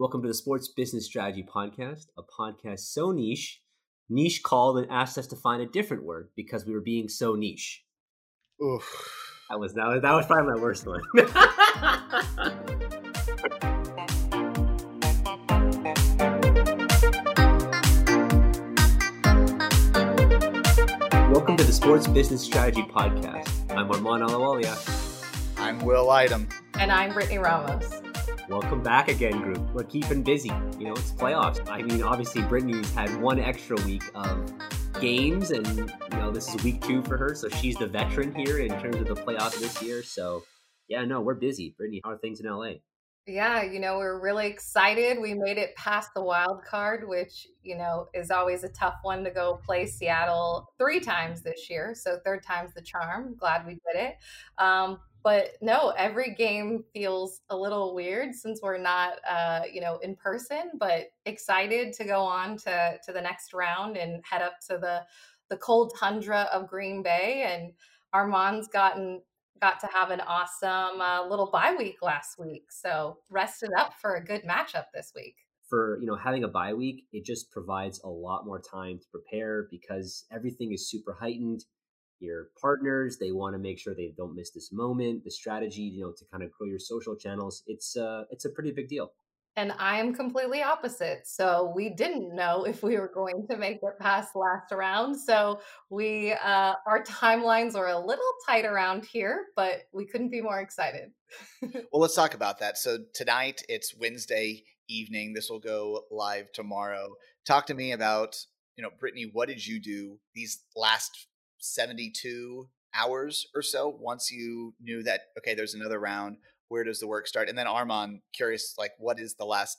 Welcome to the Sports Business Strategy Podcast, a podcast so niche, niche called and asked us to find a different word because we were being so niche. Oof. That was that was, that was probably my worst one. Welcome to the Sports Business Strategy Podcast. I'm Armand Alawalia. I'm Will Item. And I'm Brittany Ramos. Welcome back again, group. We're keeping busy. You know, it's playoffs. I mean, obviously, Brittany's had one extra week of games, and you know, this is week two for her, so she's the veteran here in terms of the playoffs this year. So, yeah, no, we're busy. Brittany, how are things in LA? Yeah, you know, we're really excited. We made it past the wild card, which, you know, is always a tough one to go play Seattle three times this year. So, third time's the charm. Glad we did it. Um, but no, every game feels a little weird since we're not, uh, you know, in person. But excited to go on to to the next round and head up to the the cold tundra of Green Bay. And Armand's gotten got to have an awesome uh, little bye week last week, so rested up for a good matchup this week. For you know having a bye week, it just provides a lot more time to prepare because everything is super heightened your partners they want to make sure they don't miss this moment the strategy you know to kind of grow your social channels it's uh it's a pretty big deal. And i'm completely opposite so we didn't know if we were going to make it past last round so we uh our timelines are a little tight around here but we couldn't be more excited. Well let's talk about that so tonight it's wednesday evening this will go live tomorrow. Talk to me about you know brittany what did you do these last 72 hours or so once you knew that okay there's another round. Where does the work start? And then armand curious like what is the last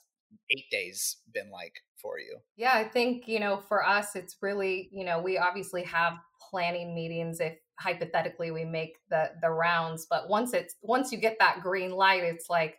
eight days been like for you? Yeah i think you know for us it's really you know we obviously have planning meetings if hypothetically we make the the rounds but once it's once you get that green light it's like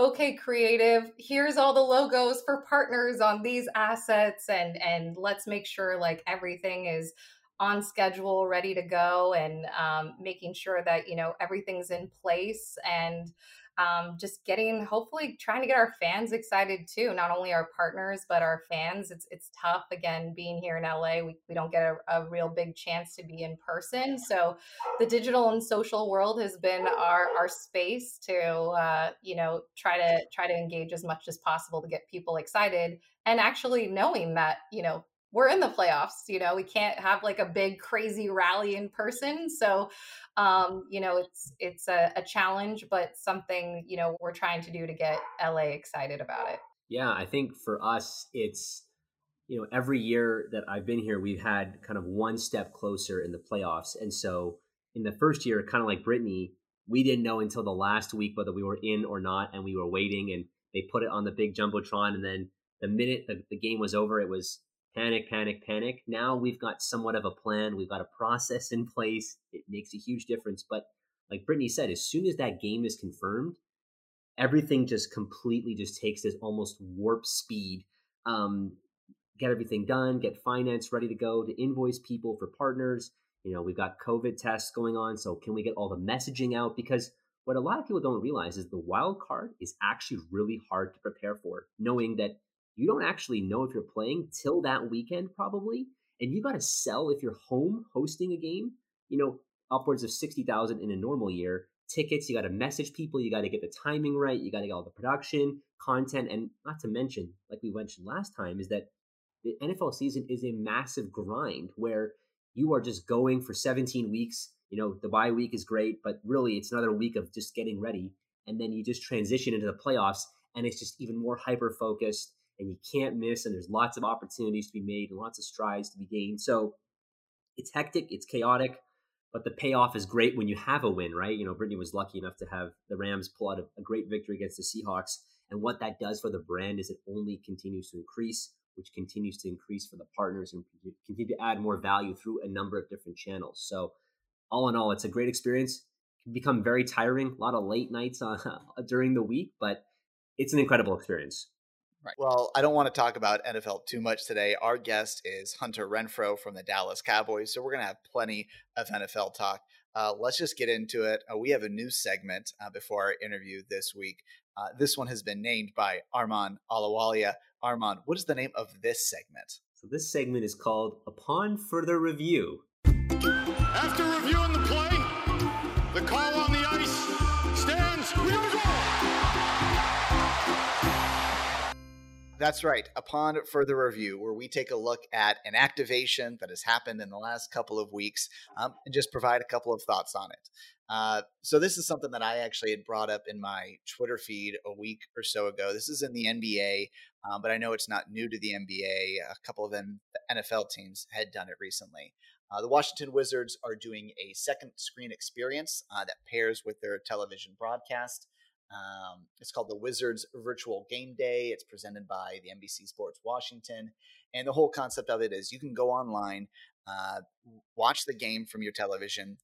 okay creative here's all the logos for partners on these assets and and let's make sure like everything is on schedule, ready to go, and um, making sure that you know everything's in place and um, just getting hopefully trying to get our fans excited too not only our partners but our fans. It's it's tough again being here in la we, we don't get a, a real big chance to be in person. So the digital and social world has been our our space to uh, you know try to try to engage as much as possible to get people excited and actually knowing that you know we're in the playoffs you know we can't have like a big crazy rally in person. So um you know it's it's a, a, challenge but something you know we're trying to do to get la excited about it. Yeah i think for us it's you know every year that i've been here we've had kind of one step closer in the playoffs. And so in the first year kind of like brittany we didn't know until the last week whether we were in or not and we were waiting and they put it on the big jumbotron and then the minute the, the game was over it was panic, panic, panic. Now we've got somewhat of a plan. We've got a process in place. It makes a huge difference. But like Brittany said, as soon as that game is confirmed, everything just completely just takes this almost warp speed. Um, get everything done, get finance ready to go, to invoice people for partners. You know, we've got COVID tests going on. So can we get all the messaging out? Because what a lot of people don't realize is the wild card is actually really hard to prepare for, knowing that you don't actually know if you're playing till that weekend probably and you got to sell if you're home hosting a game you know upwards of 60,000 in a normal year. Tickets you got to message people you got to get the timing right you got to get all the production content and not to mention like we mentioned last time is that the NFL season is a massive grind where you are just going for 17 weeks you know the bye week is great but really it's another week of just getting ready and then you just transition into the playoffs and it's just even more hyper focused and you can't miss. And there's lots of opportunities to be made and lots of strides to be gained. So it's hectic, it's chaotic, but the payoff is great when you have a win, right? You know, Brittany was lucky enough to have the Rams pull out a, great victory against the Seahawks. And what that does for the brand is it only continues to increase, which continues to increase for the partners and continue to add more value through a number of different channels. So, all in all, it's a great experience. It can become very tiring, a lot of late nights uh, during the week, but it's an incredible experience. Right. Well, I don't want to talk about NFL too much today. Our guest is Hunter Renfro from the Dallas Cowboys, so we're going to have plenty of NFL talk. Uh, let's just get into it. Uh, we have a new segment uh, before our interview this week Uh, this one has been named by Arman Alawalia. Arman, what is the name of this segment? So this segment is called Upon Further Review. After reviewing the play, the call That's right. Upon further review, where we take a look at an activation that has happened in the last couple of weeks um, and just provide a couple of thoughts on it. Uh, so, this is something that I actually had brought up in my Twitter feed a week or so ago. This is in the NBA, um, but I know it's not new to the NBA. A couple of NFL teams had done it recently. Uh, the Washington Wizards are doing a second screen experience uh, that pairs with their television broadcast. Um, it's called the Wizards Virtual Game Day. It's presented by the NBC Sports Washington. And the whole concept of it is you can go online, uh, watch the game from your television,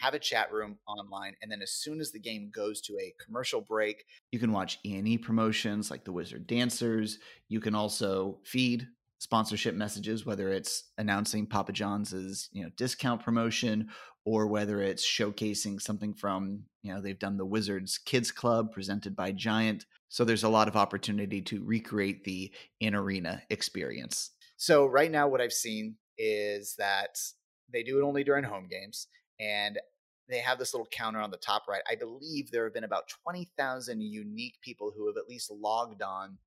have a chat room online, and then as soon as the game goes to a commercial break, you can watch E&E promotions like the Wizard Dancers. You can also feed sponsorship messages, whether it's announcing Papa John's you know discount promotion or whether it's showcasing something from, you know, they've done the Wizards Kids Club presented by Giant. So there's a lot of opportunity to recreate the in arena experience. So right now, what I've seen is that they do it only during home games and they have this little counter on the top right. I believe there have been about 20,000 unique people who have at least logged on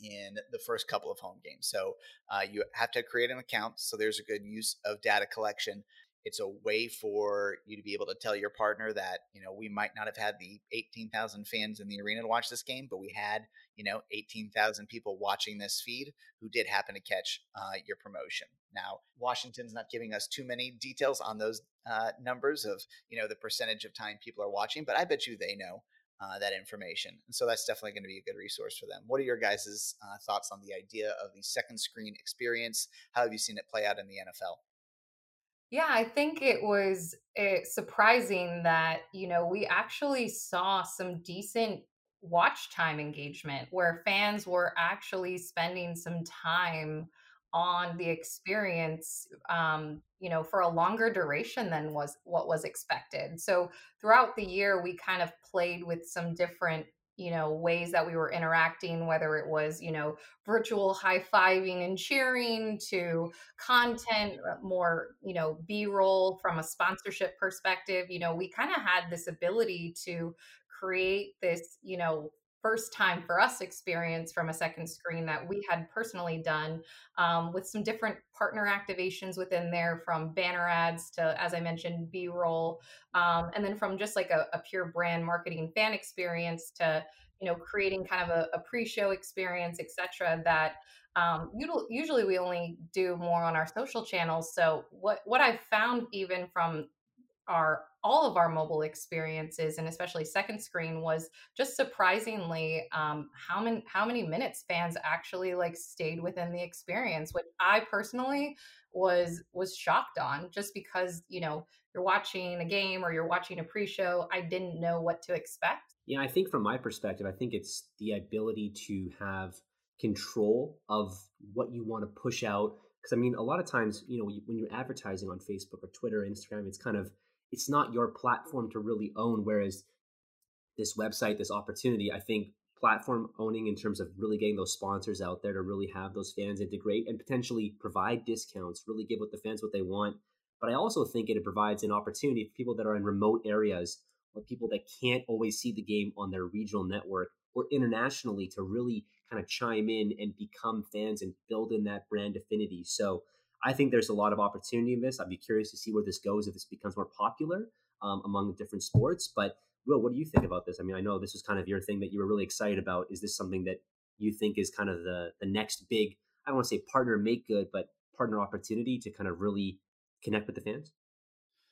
in the first couple of home games. So uh, you have to create an account. So there's a good use of data collection. It's a way for you to be able to tell your partner that, you know, we might not have had the 18,000 fans in the arena to watch this game, but we had, you know, 18,000 people watching this feed who did happen to catch uh, your promotion. Now, Washington's not giving us too many details on those uh, numbers of, you know, the percentage of time people are watching, but I bet you they know. Uh, that information. And so that's definitely going to be a good resource for them. What are your guys' uh, thoughts on the idea of the second screen experience? How have you seen it play out in the NFL? Yeah, I think it was uh, surprising that, you know, we actually saw some decent watch time engagement where fans were actually spending some time on the experience um, you know for a longer duration than was what was expected. So throughout the year we kind of played with some different you know ways that we were interacting whether it was you know virtual high-fiving and cheering to content uh, more you know b-roll from a sponsorship perspective. You know we kind of had this ability to create this you know first time for us experience from a second screen that we had personally done um, with some different partner activations within there from banner ads to as i mentioned b-roll um, and then from just like a, a, pure brand marketing fan experience to you know creating kind of a, a pre-show experience etc that um, usually we only do more on our social channels. So what what i've found even from our all of our mobile experiences and especially second screen was just surprisingly um, how many how many minutes fans actually like stayed within the experience which i personally was was shocked on just because you know you're watching a game or you're watching a pre-show i didn't know what to expect. Yeah i think from my perspective i think it's the ability to have control of what you want to push out because i mean a lot of times you know when you're advertising on facebook or twitter instagram it's kind of it's not your platform to really own. Whereas this website, this opportunity, I think platform owning in terms of really getting those sponsors out there to really have those fans integrate and potentially provide discounts, really give what the fans what they want. But I also think it provides an opportunity for people that are in remote areas or people that can't always see the game on their regional network or internationally to really kind of chime in and become fans and build in that brand affinity. So I think there's a lot of opportunity in this. I'd be curious to see where this goes if this becomes more popular um, among different sports. But Will, what do you think about this? I mean, I know this was kind of your thing that you were really excited about. Is this something that you think is kind of the the next big? I don't want to say partner make good, but partner opportunity to kind of really connect with the fans.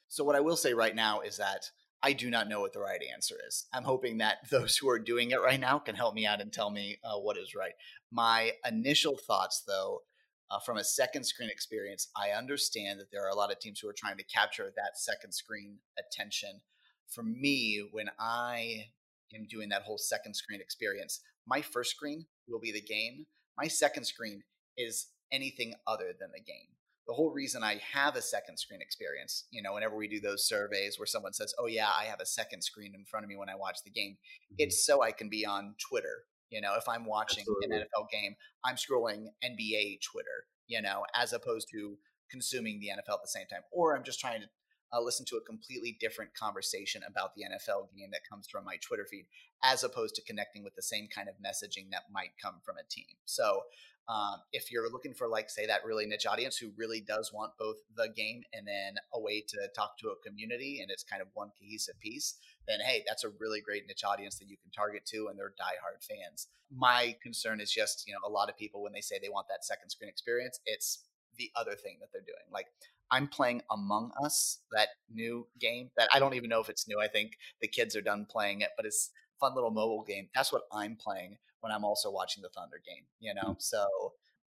So what I will say right now is that I do not know what the right answer is. I'm hoping that those who are doing it right now can help me out and tell me uh, what is right. My initial thoughts, though, uh, from a second screen experience, I understand that there are a lot of teams who are trying to capture that second screen attention. For me, when I am doing that whole second screen experience, my first screen will be the game. My second screen is anything other than the game. the whole reason I have a second screen experience, you know, whenever we do those surveys where someone says, "Oh yeah, I have a second screen in front of me when I watch the game," mm-hmm. it's so I can be on Twitter. You know, if I'm watching Absolutely. an NFL game, I'm scrolling NBA Twitter, you know, as opposed to consuming the NFL at the same time, or I'm just trying to uh, listen to a completely different conversation about the NFL game that comes from my Twitter feed, as opposed to connecting with the same kind of messaging that might come from a team. So, um, if you're looking for, like, say, that really niche audience who really does want both the game and then a way to talk to a community and it's kind of one cohesive piece, then hey, that's a really great niche audience that you can target to and they're diehard fans. My concern is just, you know, a lot of people, when they say they want that second screen experience, it's the other thing that they're doing. Like, I'm playing Among Us, that new game that I don't even know if it's new. I think the kids are done playing it, but it's fun little mobile game. That's what I'm playing when I'm also watching the Thunder game, you know? Mm-hmm. So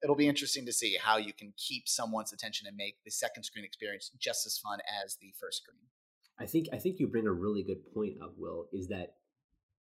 it'll be interesting to see how you can keep someone's attention and make the second screen experience just as fun as the first screen. I think I think you bring a really good point up, Will, is that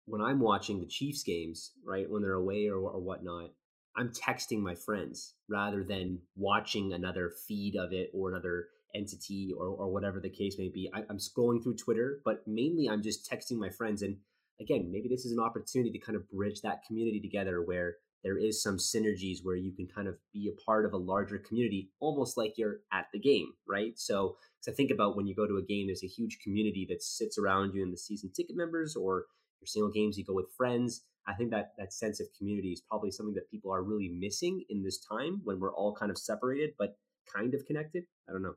when I'm watching the Chiefs games, right, when they're away or, or whatnot, I'm texting my friends rather than watching another feed of it or another entity or, or whatever the case may be. I, am scrolling through Twitter, but mainly I'm just texting my friends. And again, maybe this is an opportunity to kind of bridge that community together where there is some synergies where you can kind of be a part of a larger community, almost like you're at the game, right? So, so think about when you go to a game, there's a huge community that sits around you in the season ticket members or your single games, you go with friends I think that that sense of community is probably something that people are really missing in this time when we're all kind of separated but kind of connected. I don't know.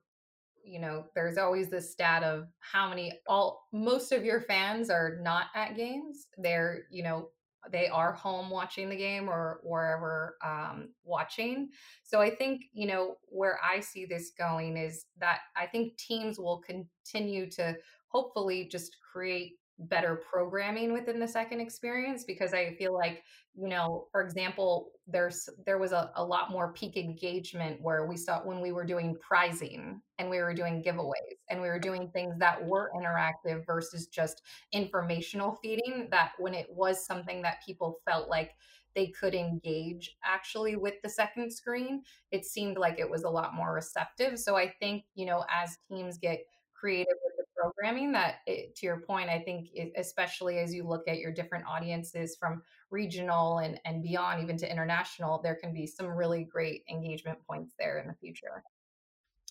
You know, there's always this stat of how many all most of your fans are not at games. They're, you know, they are home watching the game or wherever um, watching. So I think, you know, where I see this going is that I think teams will continue to hopefully just create better programming within the second experience because I feel like, you know, for example, there's there was a, a lot more peak engagement where we saw when we were doing prizing and we were doing giveaways and we were doing things that were interactive versus just informational feeding that when it was something that people felt like they could engage actually with the second screen it seemed like it was a lot more receptive. So i think you know as teams get creative with programming that it, to your point i think it, especially as you look at your different audiences from regional and, and beyond even to international there can be some really great engagement points there in the future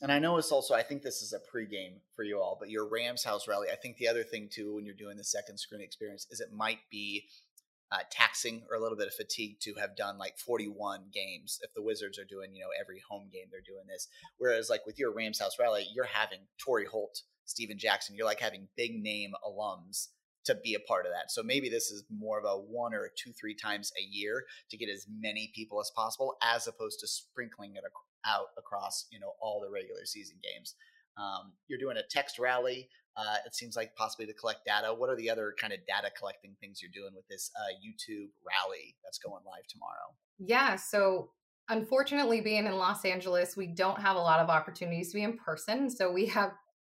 and I know it's also, I think this is a pregame for you all, but your Rams house rally, I think the other thing too, when you're doing the second screen experience, is it might be uh, taxing or a little bit of fatigue to have done like 41 games. If the Wizards are doing, you know, every home game, they're doing this. Whereas, like with your Rams house rally, you're having Torry Holt, Steven Jackson, you're like having big name alums to be a part of that. So maybe this is more of a one or two, three times a year to get as many people as possible, as opposed to sprinkling it out across, you know, all the regular season games. Um, you're doing a text rally. Uh, it seems like possibly to collect data. What are the other kind of data collecting things you're doing with this uh, YouTube rally that's going live tomorrow? Yeah. So, unfortunately, being in Los Angeles, we don't have a lot of opportunities to be in person. So, we have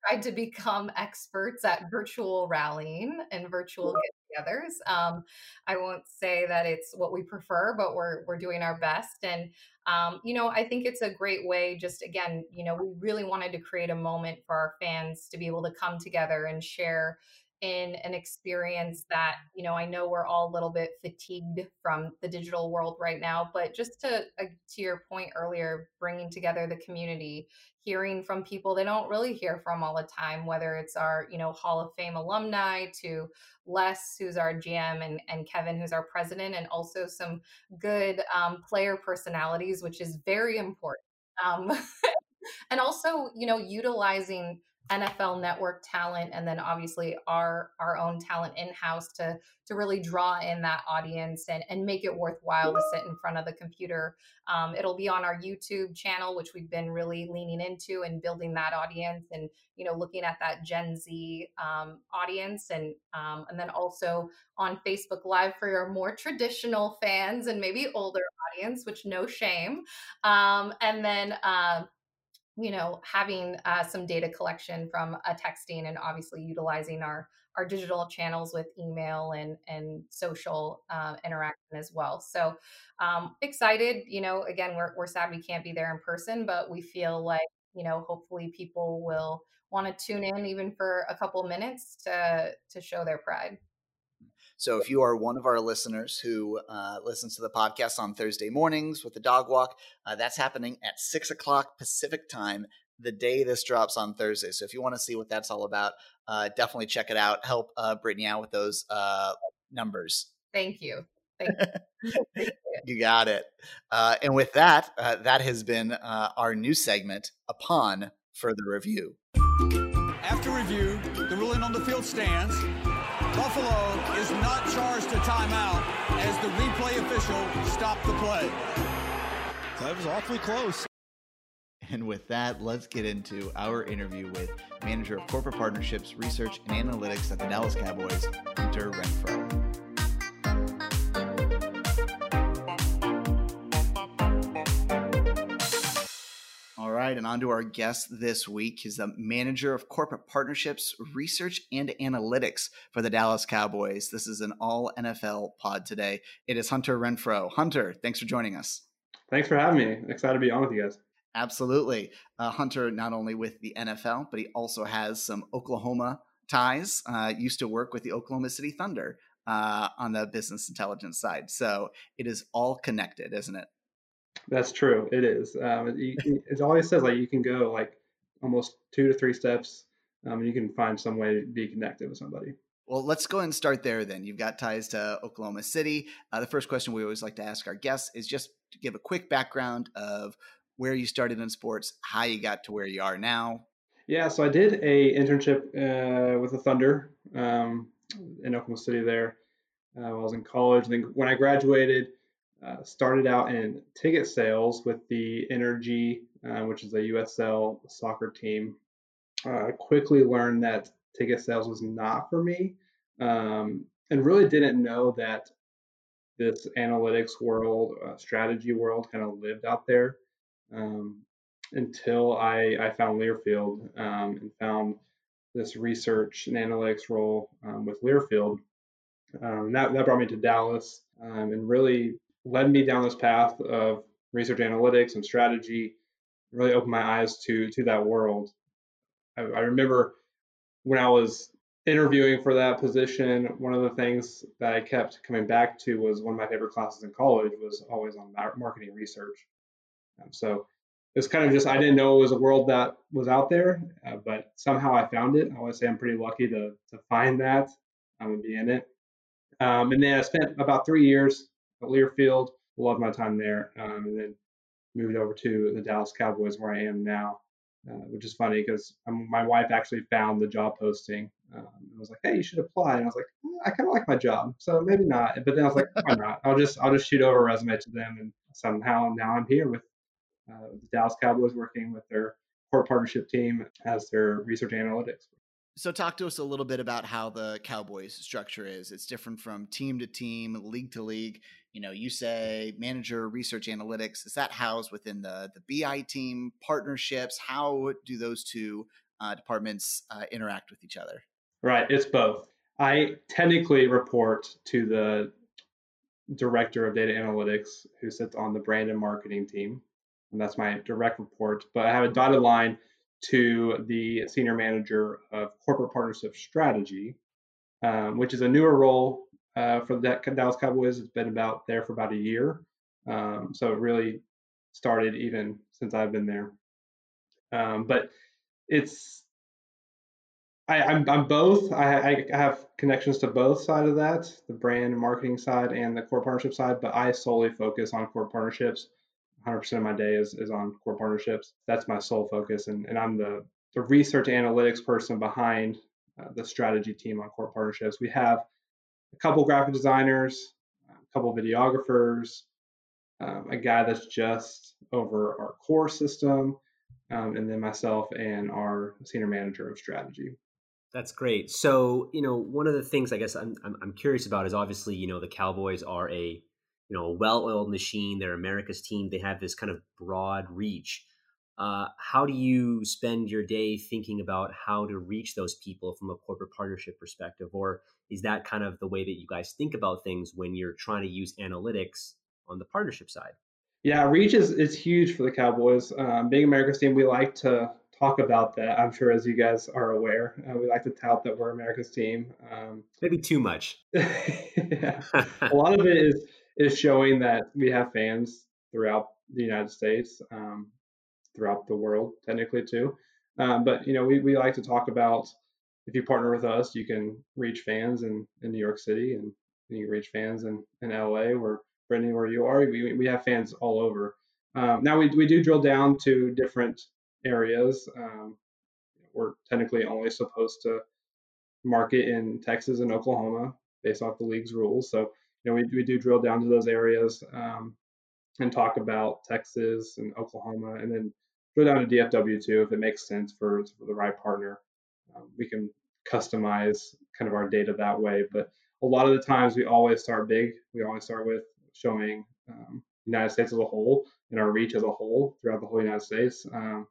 tried to become experts at virtual rallying and virtual get-togethers. Um, I won't say that it's what we prefer, but we're we're doing our best. And um, you know, I think it's a great way. Just again, you know, we really wanted to create a moment for our fans to be able to come together and share in an experience that you know i know we're all a little bit fatigued from the digital world right now but just to uh, to your point earlier bringing together the community hearing from people they don't really hear from all the time whether it's our you know hall of fame alumni to les who's our gm and, and kevin who's our president and also some good um, player personalities which is very important um, and also you know utilizing NFL network talent and then obviously our our own talent in house to to really draw in that audience and and make it worthwhile to sit in front of the computer. Um, it'll be on our YouTube channel, which we've been really leaning into and building that audience and you know looking at that Gen Z um, audience and um, and then also on Facebook Live for your more traditional fans and maybe older audience, which no shame. Um, and then. Uh, you know having uh, some data collection from a texting and obviously utilizing our our digital channels with email and and social uh, interaction as well. So um, excited, you know. Again, we're we're sad we can't be there in person, but we feel like you know hopefully people will want to tune in even for a couple minutes to to show their pride. So if you are one of our listeners who uh, listens to the podcast on Thursday mornings with the dog walk, uh, that's happening at six o'clock Pacific time, the day this drops on Thursday. So if you want to see what that's all about, uh, definitely check it out. Help uh, Brittany out with those uh, numbers. Thank you. Thank you. you got it. Uh, and with that, that has been our new segment upon further review. After review, the ruling on the field stands. Buffalo is not charged a timeout as the replay official stopped the play. That was awfully close. And with that, let's get into our interview with Manager of Corporate Partnerships, Research, and Analytics at the Dallas Cowboys, Hunter Renfrow. Right, and on to our guest this week. He's the manager of corporate partnerships, research, and analytics for the Dallas Cowboys. This is an all NFL pod today. It is Hunter Renfro. Hunter, thanks for joining us. Thanks for having me. Excited to be on with you guys. Absolutely. Uh, Hunter, not only with the NFL, but he also has some Oklahoma ties. Uh, used to work with the Oklahoma City Thunder uh, on the business intelligence side. So it is all connected, isn't it? That's true. It is. Um, it, it, always says like you can go like almost two to three steps, um, and you can find some way to be connected with somebody. Well, let's go and start there then. You've got ties to Oklahoma City. Uh, the first question we always like to ask our guests is just to give a quick background of where you started in sports, how you got to where you are now. Yeah, so I did a internship uh, with the Thunder um, in Oklahoma City there uh, while I was in college. And then when I graduated, uh, started out in ticket sales with the Energy, uh, which is a USL soccer team. Uh, quickly learned that ticket sales was not for me, um, and really didn't know that this analytics world, uh, strategy world, kind of lived out there um, until I, I found Learfield um, and found this research and analytics role um, with Learfield. Um, that, that brought me to Dallas um, and really led me down this path of research analytics and strategy, really opened my eyes to to that world. I, I remember when I was interviewing for that position, one of the things that I kept coming back to was one of my favorite classes in college was always on marketing research. Um, so it's kind of just I didn't know it was a world that was out there, uh, but somehow I found it. I would say I'm pretty lucky to to find that i'm um, and be in it. Um, and then I spent about three years Learfield. Loved my time there, um, and then moved over to the Dallas Cowboys where I am now, uh, which is funny because my wife actually found the job posting. Um, and was like, "Hey, you should apply," and I was like, mm, "I kind of like my job, so maybe not." But then I was like, "Why not? I'll just I'll just shoot over a resume to them." And somehow now I'm here with uh, the Dallas Cowboys working with their core partnership team as their research analytics. So, talk to us a little bit about how the Cowboys structure is. It's different from team to team, league to league you know you say manager research analytics is that housed within the the bi team partnerships? How do those two uh, departments uh, interact with each other? Right it's both. I technically report to the director of data analytics who sits on the brand and marketing team and that's my direct report but i have a dotted line to the senior manager of corporate partnership strategy um, which is a newer role uh, for the Dallas Cowboys. It's been about there for about a year. Um, so it really started even since I've been there. Um, but it's I, I'm, I'm both. I, I have connections to both side of that, the brand marketing side and the core partnership side. But I solely focus on core partnerships. 100% of my day is, is on core partnerships. That's my sole focus, and, and I'm the the research analytics person behind uh, the strategy team on core partnerships. We have a couple graphic designers, a couple videographers, um, a guy that's just over our core system, um, and then myself and our senior manager of strategy. That's great. So, you know, one of the things I guess I'm, I'm, I'm curious about is obviously, you know, the Cowboys are a, you know, a well-oiled machine. They're America's team. They have this kind of broad reach. Uh, how do you spend your day thinking about how to reach those people from a corporate partnership perspective? Or is that kind of the way that you guys think about things when you're trying to use analytics on the partnership side? Yeah reach is, is huge for the cowboys. Um, being america's team we like to talk about that i'm sure as you guys are aware. Uh, we like to tout that we're america's team. Um, maybe too much. Yeah. a lot of it is is showing that we have fans throughout the united states. Um, throughout the world, technically too. Um, but you know, we, we like to talk about if you partner with us, you can reach fans in, in New York City and you can reach fans in, in LA or Brittany, where you are. We, we have fans all over. Um, now we, we do drill down to different areas. Um, we're technically only supposed to market in Texas and Oklahoma based off the league's rules. So, you know, we, we do drill down to those areas um, and talk about Texas and Oklahoma and then go down to DFW too if it makes sense for, for the right partner. Um, we can customize kind of our data that way, but a lot of the times we always start big. We always start with showing um, United States as a whole and our reach as a whole throughout the whole United States. Um,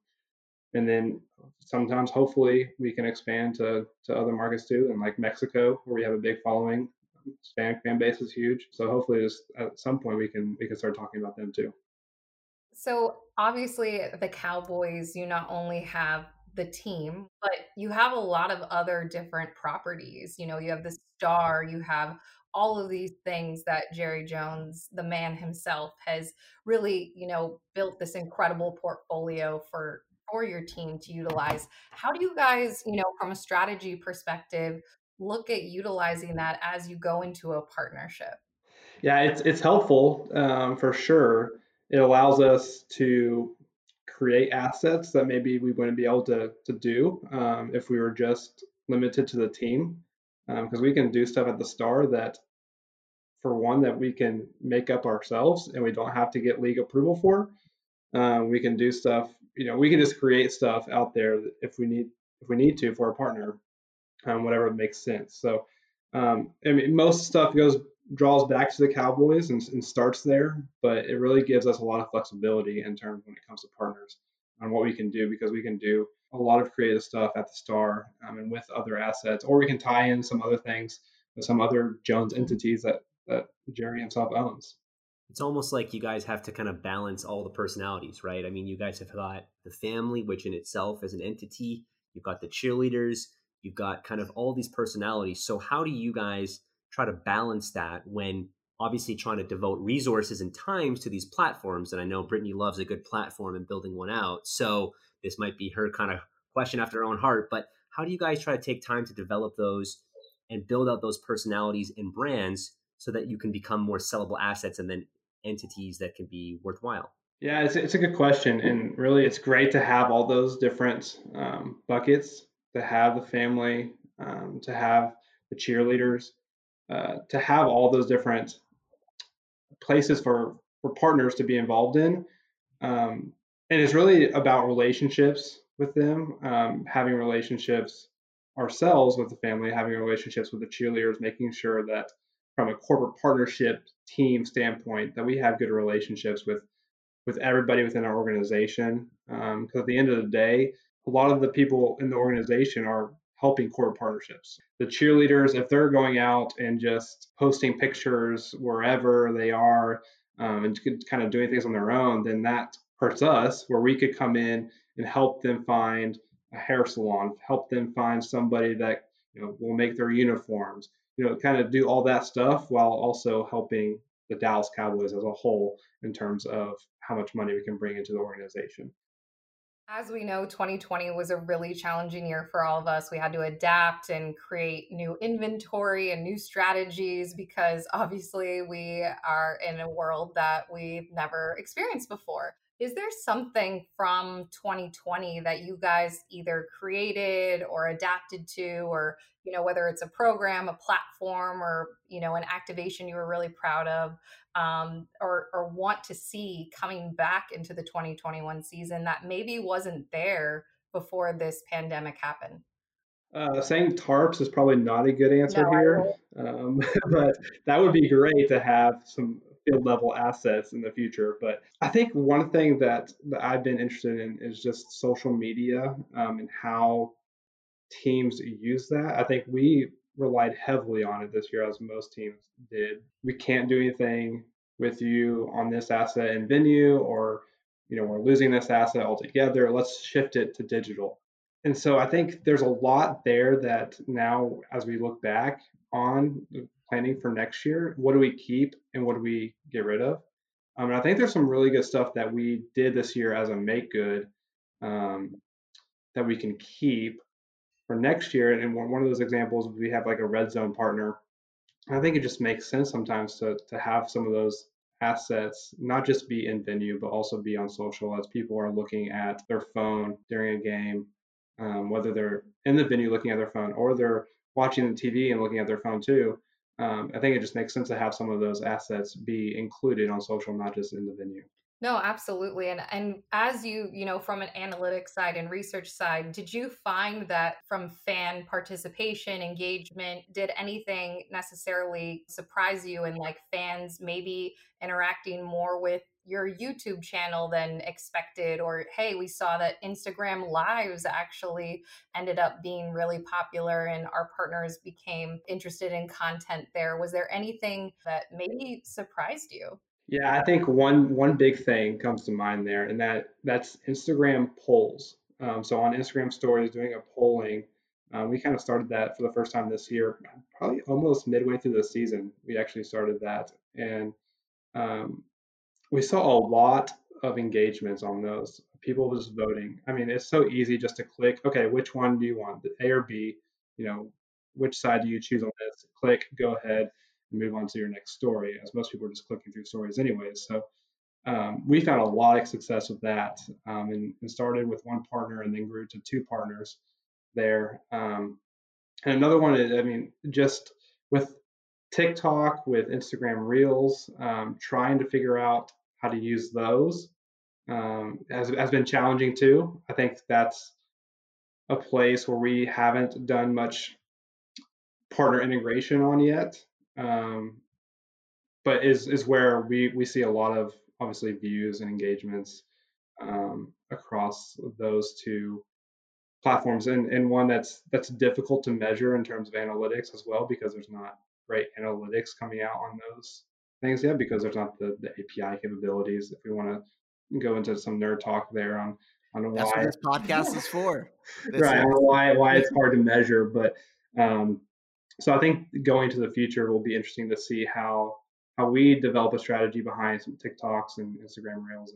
and then sometimes, hopefully, we can expand to, to other markets too, and like Mexico, where we have a big following. Fan fan base is huge, so hopefully, just at some point, we can we can start talking about them too. So obviously, the Cowboys, you not only have the team, but you have a lot of other different properties. You know, you have the star, you have all of these things that Jerry Jones, the man himself, has really, you know, built this incredible portfolio for for your team to utilize. How do you guys, you know, from a strategy perspective, look at utilizing that as you go into a partnership? Yeah, it's it's helpful um, for sure. It allows us to create assets that maybe we wouldn't be able to, to do um, if we were just limited to the team because um, we can do stuff at the star that for one that we can make up ourselves and we don't have to get league approval for. Um, we can do stuff you know we can just create stuff out there if we need if we need to for a partner um, whatever makes sense so um, I mean, most stuff goes draws back to the Cowboys and, and, starts there, but it really gives us a lot of flexibility in terms when it comes to partners on what we can do because we can do a lot of creative stuff at the Star um, and with other assets, or we can tie in some other things with some other Jones entities that that Jerry himself owns. It's almost like you guys have to kind of balance all the personalities, right? I mean, you guys have got the family, which in itself is an entity, you've got the cheerleaders, you've got kind of all these personalities. So how do you guys try to balance that when obviously trying to devote resources and times to these platforms. And I know Brittany loves a good platform and building one out. So this might be her kind of question after her own heart. But how do you guys try to take time to develop those and build out those personalities and brands so that you can become more sellable assets and then entities that can be worthwhile? Yeah, it's, it's a good question. And really, it's great to have all those different um, buckets to have the family, um, to have the cheerleaders, uh, to have all those different places for for partners to be involved in um, and it's really about relationships with them um, having relationships ourselves with the family having relationships with the cheerleaders making sure that from a corporate partnership team standpoint that we have good relationships with with everybody within our organization. Because um, at the end of the day a lot of the people in the organization are helping corporate partnerships. The cheerleaders, if they're going out and just posting pictures wherever they are um, and kind of doing things on their own, then that hurts us where we could come in and help them find a hair salon, help them find somebody that you know will make their uniforms, you know, kind of do all that stuff while also helping the Dallas Cowboys as a whole in terms of how much money we can bring into the organization. As we know, 2020 was a really challenging year for all of us. We had to adapt and create new inventory and new strategies because obviously we are in a world that we've never experienced before. Is there something from 2020 that you guys either created or adapted to, or, you know, whether it's a program, a platform, or, you know, an activation you were really proud of um, or, or want to see coming back into the 2021 season that maybe wasn't there before this pandemic happened? Uh, saying tarps is probably not a good answer no, here, um, but that would be great to have some field level assets in the future. But I think one thing that, that I've been interested in is just social media um, and how teams use that. I think we relied heavily on it this year, as most teams did. We can't do anything with you on this asset in venue, or you know, we're losing this asset altogether. Let's shift it to digital. And so I think there's a lot there that now, as we look back on planning for next year, what do we keep and what do we get rid of? Um, and I think there's some really good stuff that we did this year as a make good um, that we can keep for next year. And one of those examples, we have like a red zone partner. I think it just makes sense sometimes to to have some of those assets not just be in venue but also be on social as people are looking at their phone during a game um, whether they're in the venue looking at their phone or they're watching the tv and looking at their phone too um, i think it just makes sense to have some of those assets be included on social not just in the venue no, absolutely. And and as you, you know, from an analytics side and research side, did you find that from fan participation, engagement, did anything necessarily surprise you and like fans maybe interacting more with your YouTube channel than expected or hey, we saw that Instagram lives actually ended up being really popular and our partners became interested in content there. Was there anything that maybe surprised you? Yeah, I think one one big thing comes to mind there, and that that's Instagram polls. Um, so on Instagram stories, doing a polling, uh, we kind of started that for the first time this year, probably almost midway through the season. We actually started that, and um, we saw a lot of engagements on those. People just voting. I mean, it's so easy just to click. Okay, which one do you want, the A or B? You know, which side do you choose on this? Click, go ahead and move on to your next story, as most people are just clicking through stories anyways. So um, we found a lot of success with that um, and, and, started with one partner and then grew to two partners there. Um, and another one is, I mean, just with TikTok, with Instagram Reels, um, trying to figure out how to use those um, has, has been challenging too. I think that's a place where we haven't done much partner integration on yet um, but is is where we we see a lot of obviously views and engagements um, across those two platforms and, and one that's that's difficult to measure in terms of analytics as well because there's not great analytics coming out on those things yet because there's not the, the API capabilities if we want to go into some nerd talk there on on that's why this podcast is for this right is. why why it's hard to measure but um, so I think going to the future will be interesting to see how how we develop a strategy behind some TikToks and Instagram Reels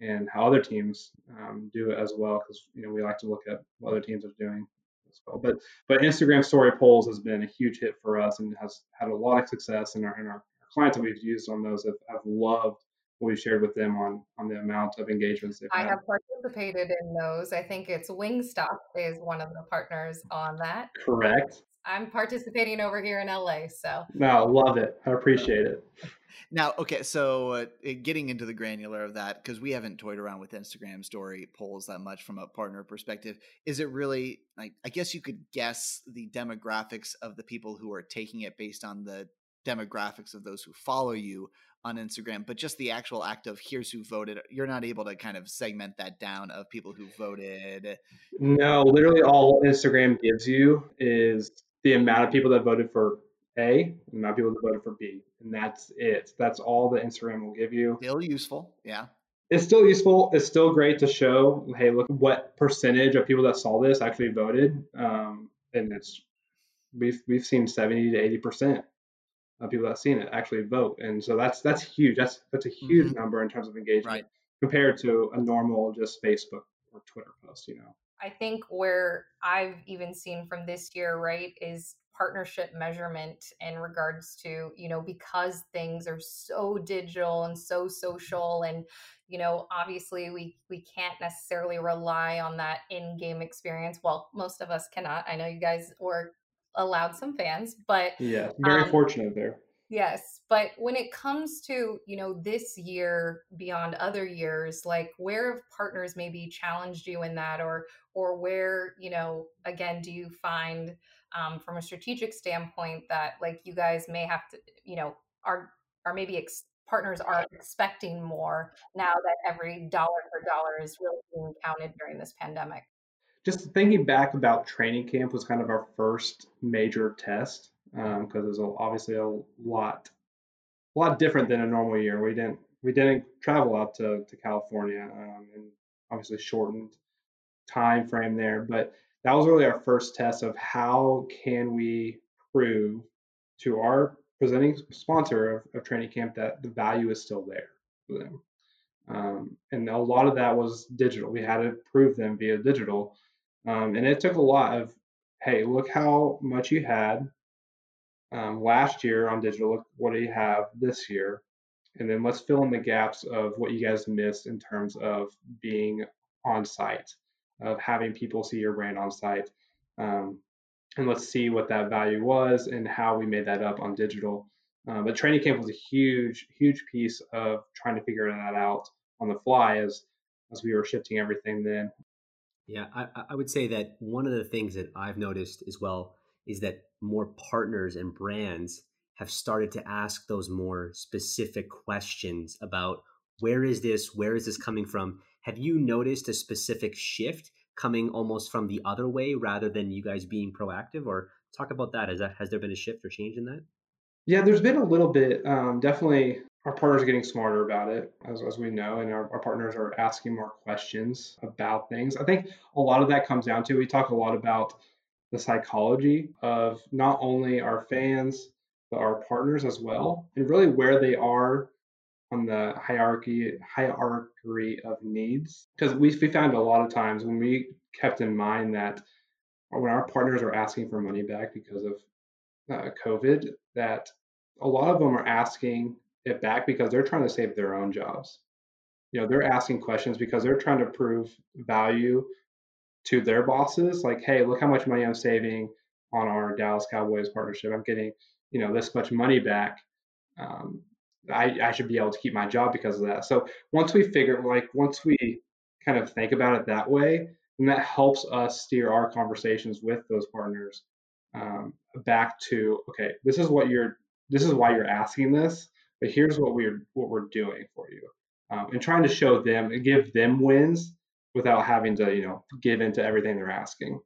and, and how other teams um, do it as well because you know we like to look at what other teams are doing as well. But but Instagram story polls has been a huge hit for us and has had a lot of success in our, in our clients that we've used on those have, have loved what we've shared with them on on the amount of engagements they've I had. have participated in those. I think it's Wingstop is one of the partners on that. Correct. I'm participating over here in LA. So no, love it. I appreciate it. Now, okay, so uh, getting into the granular of that because we haven't toyed around with Instagram story polls that much from a partner perspective. Is it really like I guess you could guess the demographics of the people who are taking it based on the demographics of those who follow you on Instagram, but just the actual act of here's who voted, you're not able to kind of segment that down of people who voted. No, literally all Instagram gives you is the amount of people that voted for A, the amount of people that voted for B, and that's it. That's all that Instagram will give you. Still useful, yeah. It's still useful. It's still great to show, hey, look what percentage of people that saw this actually voted, um, and it's we've we've seen seventy to eighty percent of people that have seen it actually vote, and so that's that's huge. That's that's a huge mm-hmm. number in terms of engagement right. compared to a normal just Facebook or Twitter post. You know. I think where I've even seen from this year, right, is partnership measurement in regards to, you know, because things are so digital and so social and, you know, obviously we we can't necessarily rely on that in-game experience. Well, most of us cannot. I know you guys were allowed some fans, but yeah, very um, fortunate there. Yes, but when it comes to, you know, this year beyond other years, like where have partners maybe challenged you in that or or where, you know, again, do you find um, from a strategic standpoint that like you guys may have to, you know, are are maybe ex- partners are expecting more now that every dollar for dollar is really being counted during this pandemic? Just thinking back about training camp was kind of our first major test because um, it was obviously a lot, a lot different than a normal year. We didn't we didn't travel out to, to California um, and obviously shortened time frame there, but that was really our first test of how can we prove to our presenting sponsor of, of training camp that the value is still there for them. Um, and a lot of that was digital. We had to prove them via digital. Um, and it took a lot of, hey, look how much you had um, last year on digital. Look what do you have this year? And then let's fill in the gaps of what you guys missed in terms of being on site, of having people see your brand on site. Um, and let's see what that value was and how we made that up on digital. Uh, but training camp was a huge, huge piece of trying to figure that out on the fly as as we were shifting everything then. Yeah, I, I would say that one of the things that I've noticed as well is that more partners and brands have started to ask those more specific questions about where is this, where is this coming from? Have you noticed a specific shift coming almost from the other way rather than you guys being proactive? Or talk about that. Has that has there been a shift or change in that? Yeah there's been a little bit um, definitely our partners are getting smarter about it as, as we know and our, our partners are asking more questions about things. I think a lot of that comes down to we talk a lot about the psychology of not only our fans but our partners as well and really where they are on the hierarchy hierarchy of needs. Because we, we found a lot of times when we kept in mind that when our partners are asking for money back because of uh, covid that a lot of them are asking it back because they're trying to save their own jobs. You know they're asking questions because they're trying to prove value to their bosses like hey look how much money i'm saving on our dallas cowboys partnership. I'm getting you know this much money back. Um, I, I should be able to keep my job because of that. So once we figure, like, once we kind of think about it that way, then that helps us steer our conversations with those partners um, back to, okay, this is what you're, this is why you're asking this, but here's what we're what we're doing for you, um, and trying to show them and give them wins without having to, you know, give into everything they're asking.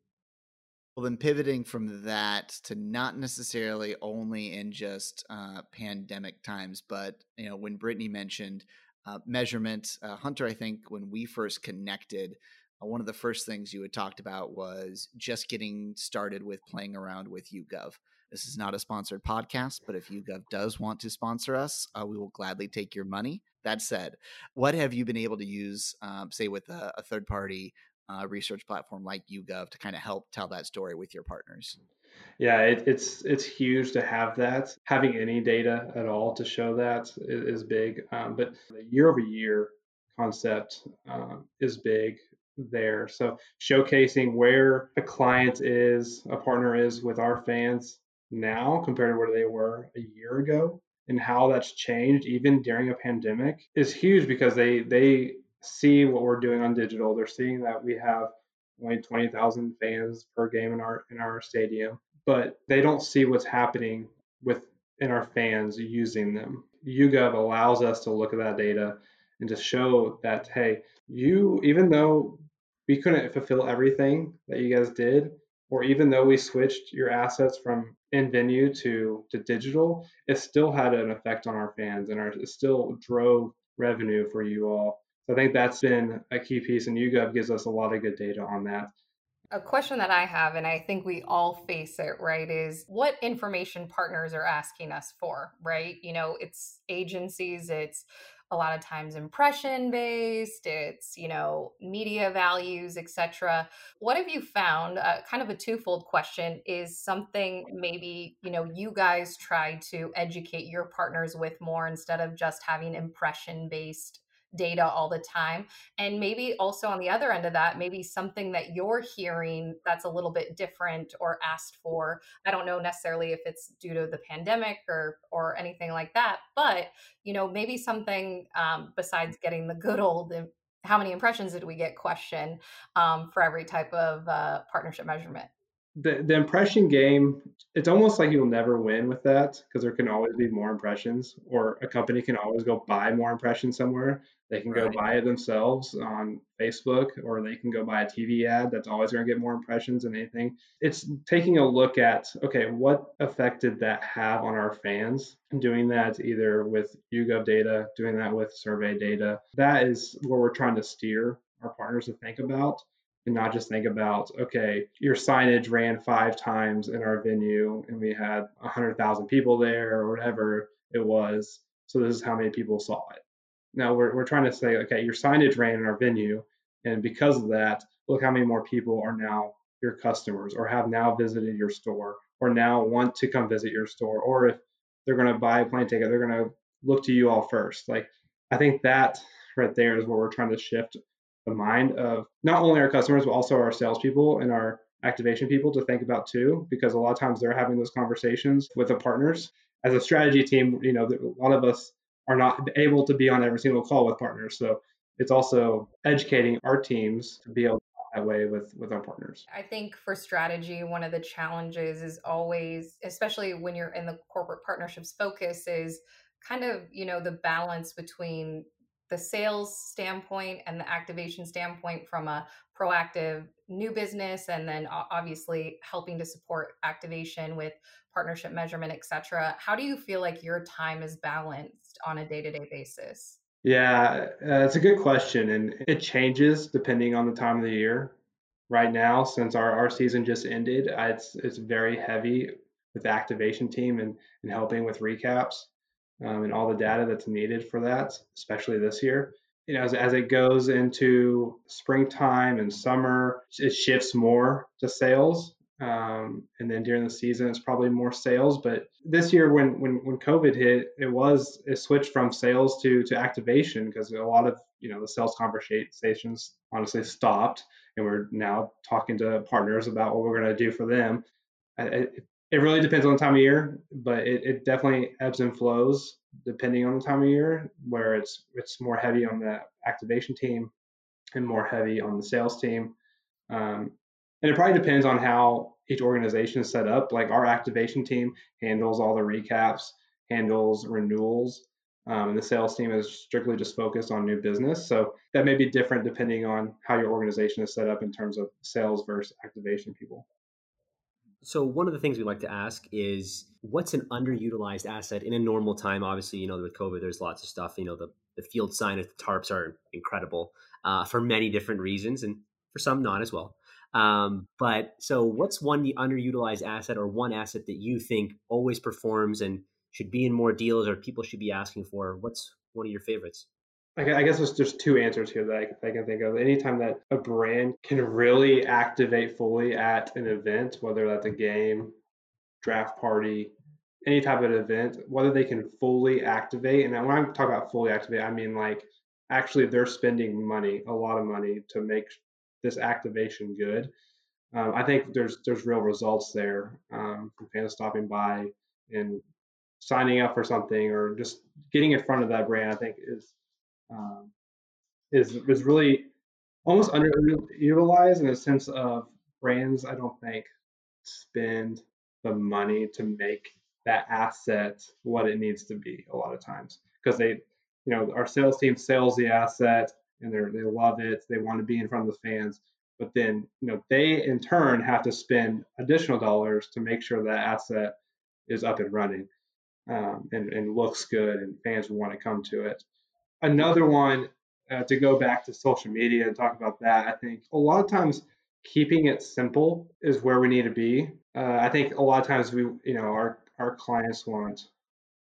Well, then pivoting from that to not necessarily only in just uh, pandemic times, but you know, when Brittany mentioned uh, measurement, uh, Hunter, I think when we first connected, uh, one of the first things you had talked about was just getting started with playing around with YouGov. This is not a sponsored podcast, but if YouGov does want to sponsor us, uh, we will gladly take your money. That said, what have you been able to use, um, say, with a, a third party uh, research platform like YouGov to kind of help tell that story with your partners? Yeah, it, it's it's huge to have that. Having any data at all to show that is, is big. Um, but the year over year concept um, is big there. So showcasing where a client is, a partner is with our fans now compared to where they were a year ago and how that's changed even during a pandemic is huge because they they see what we're doing on digital. They're seeing that we have only 20,000 fans per game in our in our stadium, but they don't see what's happening with in our fans using them. YouGov allows us to look at that data and to show that hey, you even though we couldn't fulfill everything that you guys did, or even though we switched your assets from in venue to to digital, it still had an effect on our fans and our, it still drove revenue for you all. So I think that's been a key piece, and YouGov gives us a lot of good data on that. A question that I have, and I think we all face it, right, is what information partners are asking us for, right? You know, it's agencies, it's a lot of times impression based it's you know media values etc what have you found uh, kind of a twofold question is something maybe you know you guys try to educate your partners with more instead of just having impression based data all the time. And maybe also on the other end of that, maybe something that you're hearing that's a little bit different or asked for. I don't know necessarily if it's due to the pandemic or or anything like that, but you know, maybe something um, besides getting the good old how many impressions did we get question um, for every type of uh, partnership measurement. The, the impression game it's almost like you'll never win with that because there can always be more impressions or a company can always go buy more impressions somewhere. They can go buy it themselves on facebook or they can go buy a tv ad that's always going to get more impressions than anything. It's taking a look at okay what effect did that have on our fans? Doing that either with YouGov data doing that with survey data that is where we're trying to steer our partners to think about and not just think about okay your signage ran five times in our venue and we had 100000 people there or whatever it was. So this is how many people saw it. Now we're, we're trying to say okay your signage ran in our venue and because of that look how many more people are now your customers or have now visited your store or now want to come visit your store or if they're going to buy a plane ticket they're going to look to you all first. Like i think that right there is where we're trying to shift the mind of not only our customers but also our salespeople and our activation people to think about too, because a lot of times they're having those conversations with the partners. As a strategy team, you know, a lot of us are not able to be on every single call with partners, so it's also educating our teams to be able to that way with with our partners. I think for strategy, one of the challenges is always, especially when you're in the corporate partnerships focus, is kind of, you know, the balance between the sales standpoint and the activation standpoint from a proactive new business and then obviously helping to support activation with partnership measurement et cetera how do you feel like your time is balanced on a day-to-day basis Yeah, uh, it's a good question, and it changes depending on the time of the year. Right now, since our, our season just ended, I- it's it's very heavy with the activation team and, and helping with recaps um, and all the data that's needed for that, especially this year. You know, as, as it goes into springtime and summer, it shifts more to sales. Um, and then during the season, it's probably more sales. But this year, when when when COVID hit, it was it switched from sales to to activation because a lot of you know the sales conversations honestly stopped, and we're now talking to partners about what we're going to do for them. I- It, it really depends on the time of year, but it, it definitely ebbs and flows depending on the time of year, where it's it's more heavy on the activation team and more heavy on the sales team. Um, and it probably depends on how each organization is set up. Like our activation team handles all the recaps, handles renewals, um, and the sales team is strictly just focused on new business. So that may be different depending on how your organization is set up in terms of sales versus activation people. So one of the things we like to ask is what's an underutilized asset in a normal time? Obviously, you know, with COVID, there's lots of stuff. You know, the, the field sign at the tarps are incredible uh, for many different reasons, and for some not as well. Um, but so, what's one the underutilized asset or one asset that you think always performs and should be in more deals or people should be asking for? What's one of your favorites? I guess there's just two answers here that I, I can think of. Anytime that a brand can really activate fully at an event, whether that's a game, draft party, any type of event, whether they can fully activate, and when I talk about fully activate, I mean like actually they're spending money, a lot of money to make this activation good. Um, I think there's there's real results there um, from fans stopping by and signing up for something or just getting in front of that brand. I think is um, is is really almost underutilized in a sense of brands. I don't think spend the money to make that asset what it needs to be a lot of times because they, you know, our sales team sells the asset and they they love it. They want to be in front of the fans, but then you know they in turn have to spend additional dollars to make sure that asset is up and running um, and, and looks good and fans want to come to it another one uh, to go back to social media and talk about that i think a lot of times keeping it simple is where we need to be. Uh, i think a lot of times we you know our our clients want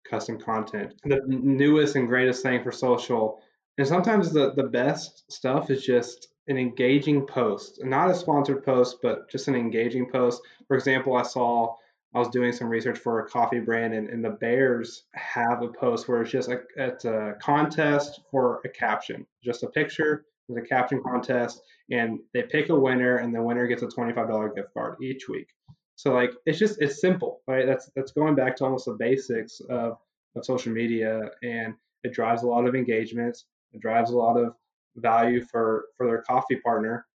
custom content. The newest and greatest thing for social and sometimes the the best stuff is just an engaging post not a sponsored post but just an engaging post. For example i saw I was doing some research for a coffee brand, and, and the Bears have a post where it's just a, it's a contest for a caption, just a picture. There's a caption contest, and they pick a winner, and the winner gets a $25 gift card each week. So like it's just it's simple, right? That's that's going back to almost the basics of of social media, and it drives a lot of engagements, It drives a lot of value for for their coffee partner,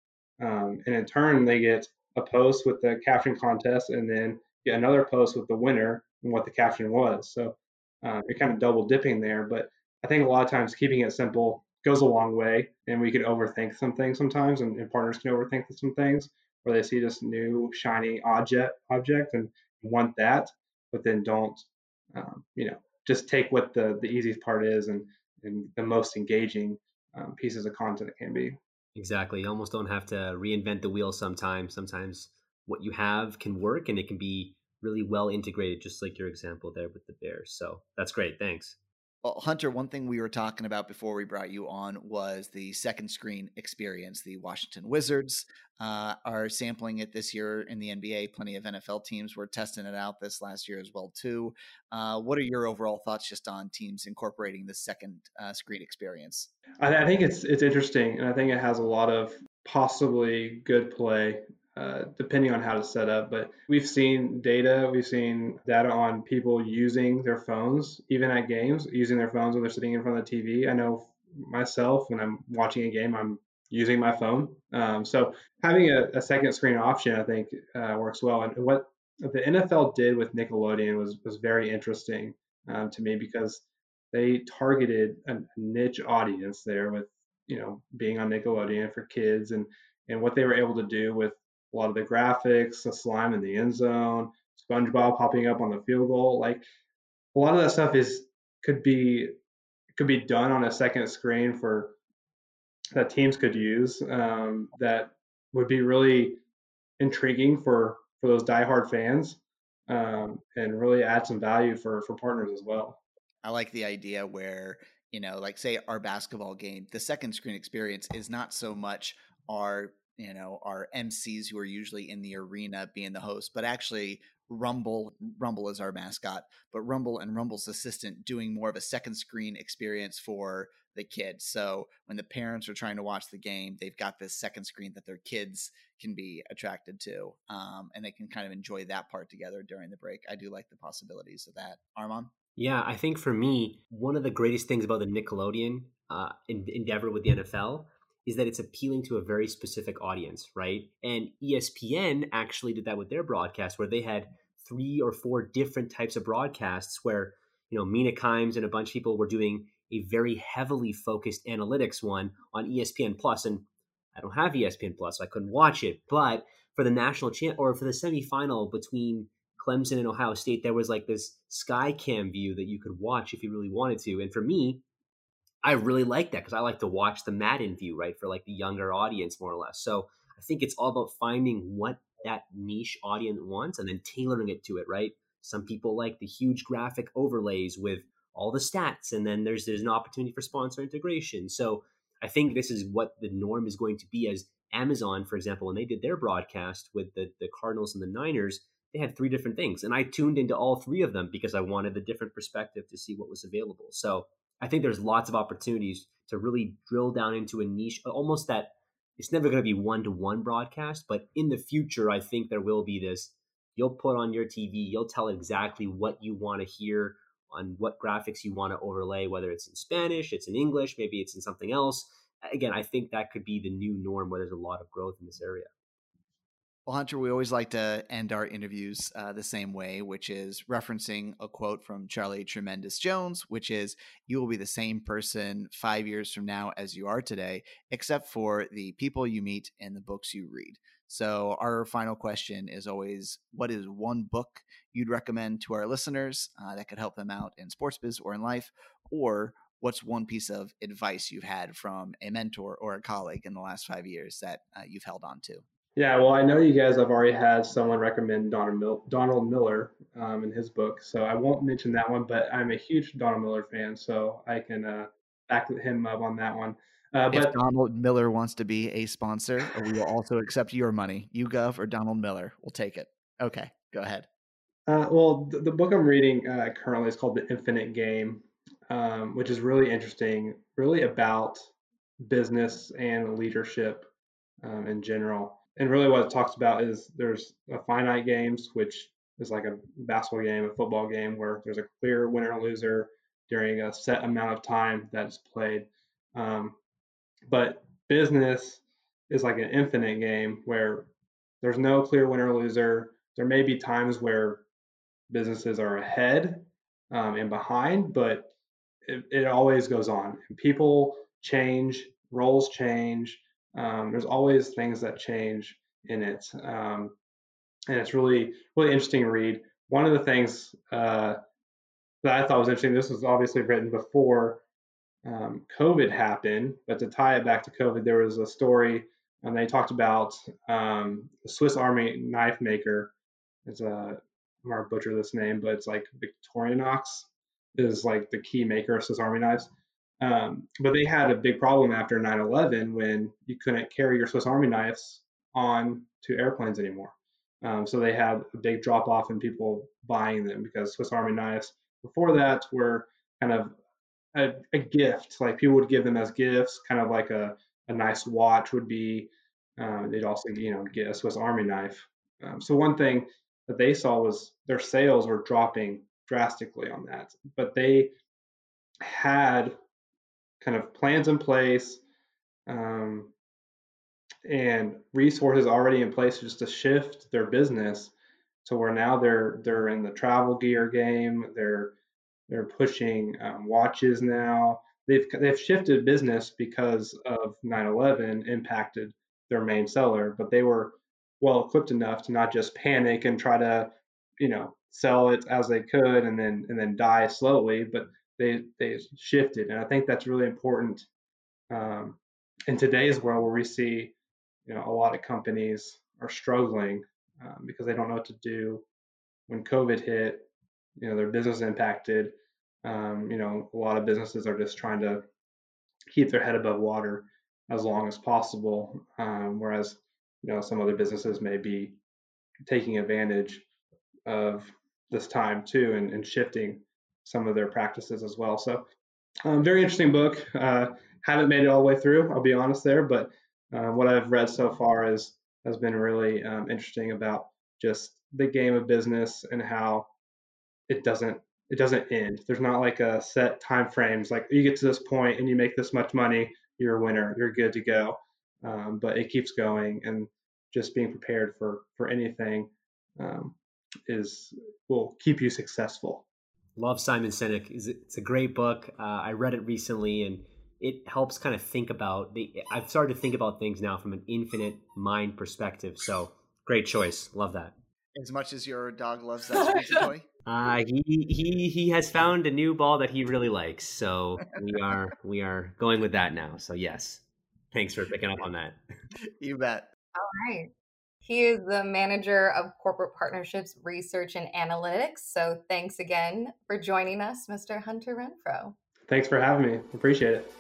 um, and in turn they get a post with the caption contest and then get another post with the winner and what the caption was. So um, you're kind of double dipping there. But I think a lot of times keeping it simple goes a long way, and we can overthink some things sometimes, and, and partners can overthink some things where they see this new shiny object object and want that, but then don't, um, you know, just take what the the easiest part is and and the most engaging um, pieces of content can be. Exactly. You almost don't have to reinvent the wheel sometimes. Sometimes what you have can work and it can be really well integrated, just like your example there with the Bears. So that's great. Thanks. Well, Hunter, one thing we were talking about before we brought you on was the second screen experience. The Washington Wizards uh, are sampling it this year in the NBA. Plenty of NFL teams were testing it out this last year as well too. Uh, what are your overall thoughts just on teams incorporating the second uh, screen experience? I, I think it's it's interesting, and I think it has a lot of possibly good play uh, depending on how to set up. But we've seen data, we've seen data on people using their phones, even at games, using their phones when they're sitting in front of the TV. I know myself, when I'm watching a game, I'm using my phone. Um, so having a, a, second screen option, I think, uh, works well. And what the NFL did with Nickelodeon was was very interesting um, to me because they targeted a niche audience there with you know being on Nickelodeon for kids and and what they were able to do with a lot of the graphics, the slime in the end zone, SpongeBob popping up on the field goal. Like a lot of that stuff is could be could be done on a second screen for that teams could use um, that would be really intriguing for for those diehard fans um, and really add some value for for partners as well. I like the idea where you know, like say our basketball game, the second screen experience is not so much our you know our MCs who are usually in the arena being the host, but actually Rumble Rumble is our mascot, but Rumble and Rumble's assistant doing more of a second screen experience for the kids. So when the parents are trying to watch the game, they've got this second screen that their kids can be attracted to, um, and they can kind of enjoy that part together during the break. I do like the possibilities of that. Armand. Yeah, I think for me, one of the greatest things about the Nickelodeon uh, endeavor with the NFL is that it's appealing to a very specific audience, right? And ESPN actually did that with their broadcast, where they had three or four different types of broadcasts where, you know, Mina Kimes and a bunch of people were doing a very heavily focused analytics one on ESPN Plus. And I don't have ESPN Plus, so I couldn't watch it. But for the national champ or for the semifinal between Clemson and Ohio State, there was like this sky cam view that you could watch if you really wanted to. And for me, I really like that because I like to watch the Madden view, right, for like the younger audience, more or less. So I think it's all about finding what that niche audience wants and then tailoring it to it, right? Some people like the huge graphic overlays with all the stats, and then there's there's an opportunity for sponsor integration. So I think this is what the norm is going to be as Amazon, for example, when they did their broadcast with the, the Cardinals and the Niners, they had three different things. And I tuned into all three of them because I wanted the different perspective to see what was available. So I think there's lots of opportunities to really drill down into a niche, almost that it's never going to be one to one broadcast, but in the future, I think there will be this. You'll put on your TV, you'll tell exactly what you want to hear on what graphics you want to overlay, whether it's in Spanish, it's in English, maybe it's in something else. Again, I think that could be the new norm where there's a lot of growth in this area. Well, Hunter, we always like to end our interviews uh, the same way, which is referencing a quote from Charlie Tremendous Jones, which is You will be the same person five years from now as you are today, except for the people you meet and the books you read. So, our final question is always What is one book you'd recommend to our listeners uh, that could help them out in sports biz or in life? Or what's one piece of advice you've had from a mentor or a colleague in the last five years that uh, you've held on to? Yeah, well, I know you guys have already had someone recommend Donald, Mil- Donald Miller um, in his book, so I won't mention that one. But I'm a huge Donald Miller fan, so I can uh, back him up on that one. Uh, but if Donald Miller wants to be a sponsor, we will also accept your money. YouGov or Donald Miller, we'll take it. Okay, go ahead. Uh, well, the, the, book I'm reading uh, currently is called The Infinite Game, um, which is really interesting, really about business and leadership um, in general and really what it talks about is there's a finite games, which is like a basketball game, a football game, where there's a clear winner and loser during a set amount of time that is played. Um, but business is like an infinite game where there's no clear winner or loser. There may be times where businesses are ahead um, and behind, but it, it, always goes on. People change, roles change. Um, there's always things that change in it, um, and it's really really interesting read. One of the things uh, that I thought was interesting. This was obviously written before um, COVID happened, but to tie it back to COVID, there was a story and they talked about um, the Swiss Army knife maker. It's a I'm gonna butcher this name, but it's like Victorinox is like the key maker of Swiss Army knives. Um, but they had a big problem after 9/11 when you couldn't carry your Swiss Army knives on to airplanes anymore. Um, so they had a big drop off in people buying them because Swiss Army knives before that were kind of a, a gift. Like people would give them as gifts, kind of like a, a nice watch would be. Um, they'd also, you know, get a Swiss Army knife. Um, so one thing that they saw was their sales were dropping drastically on that, but they had kind of plans in place um, and resources already in place just to shift their business to where now they're they're in the travel gear game. They're they're pushing um, watches now. They've they've shifted business because of 9/11 impacted their main seller, but they were well equipped enough to not just panic and try to you know sell it as they could and then and then die slowly, but they they shifted, and I think that's really important um, in today's world where we see you know a lot of companies are struggling um, because they don't know what to do when COVID hit. You know their business impacted. Um, you know a lot of businesses are just trying to keep their head above water as long as possible, um, whereas you know some other businesses may be taking advantage of this time too and, and shifting some of their practices as well. So, um, very interesting book. Uh, haven't made it all the way through, I'll be honest there, but uh, what I've read so far is has been really um, interesting about just the game of business and how it doesn't it doesn't end. There's not like a set time frames. Like you get to this point and you make this much money, you're a winner, you're good to go. Um, but it keeps going, and just being prepared for for anything um, is will keep you successful. Love Simon Sinek. It's a great book. Uh, I read it recently, and it helps kind of think about the. I've started to think about things now from an infinite mind perspective. So great choice. Love that. As much as your dog loves that toy. Uh, he he he has found a new ball that he really likes. So we are we are going with that now. So yes, thanks for picking up on that. You bet. All right. He is the manager of corporate partnerships, research, and analytics. So thanks again for joining us, Mr. Hunter Renfro. Thanks for having me. Appreciate it.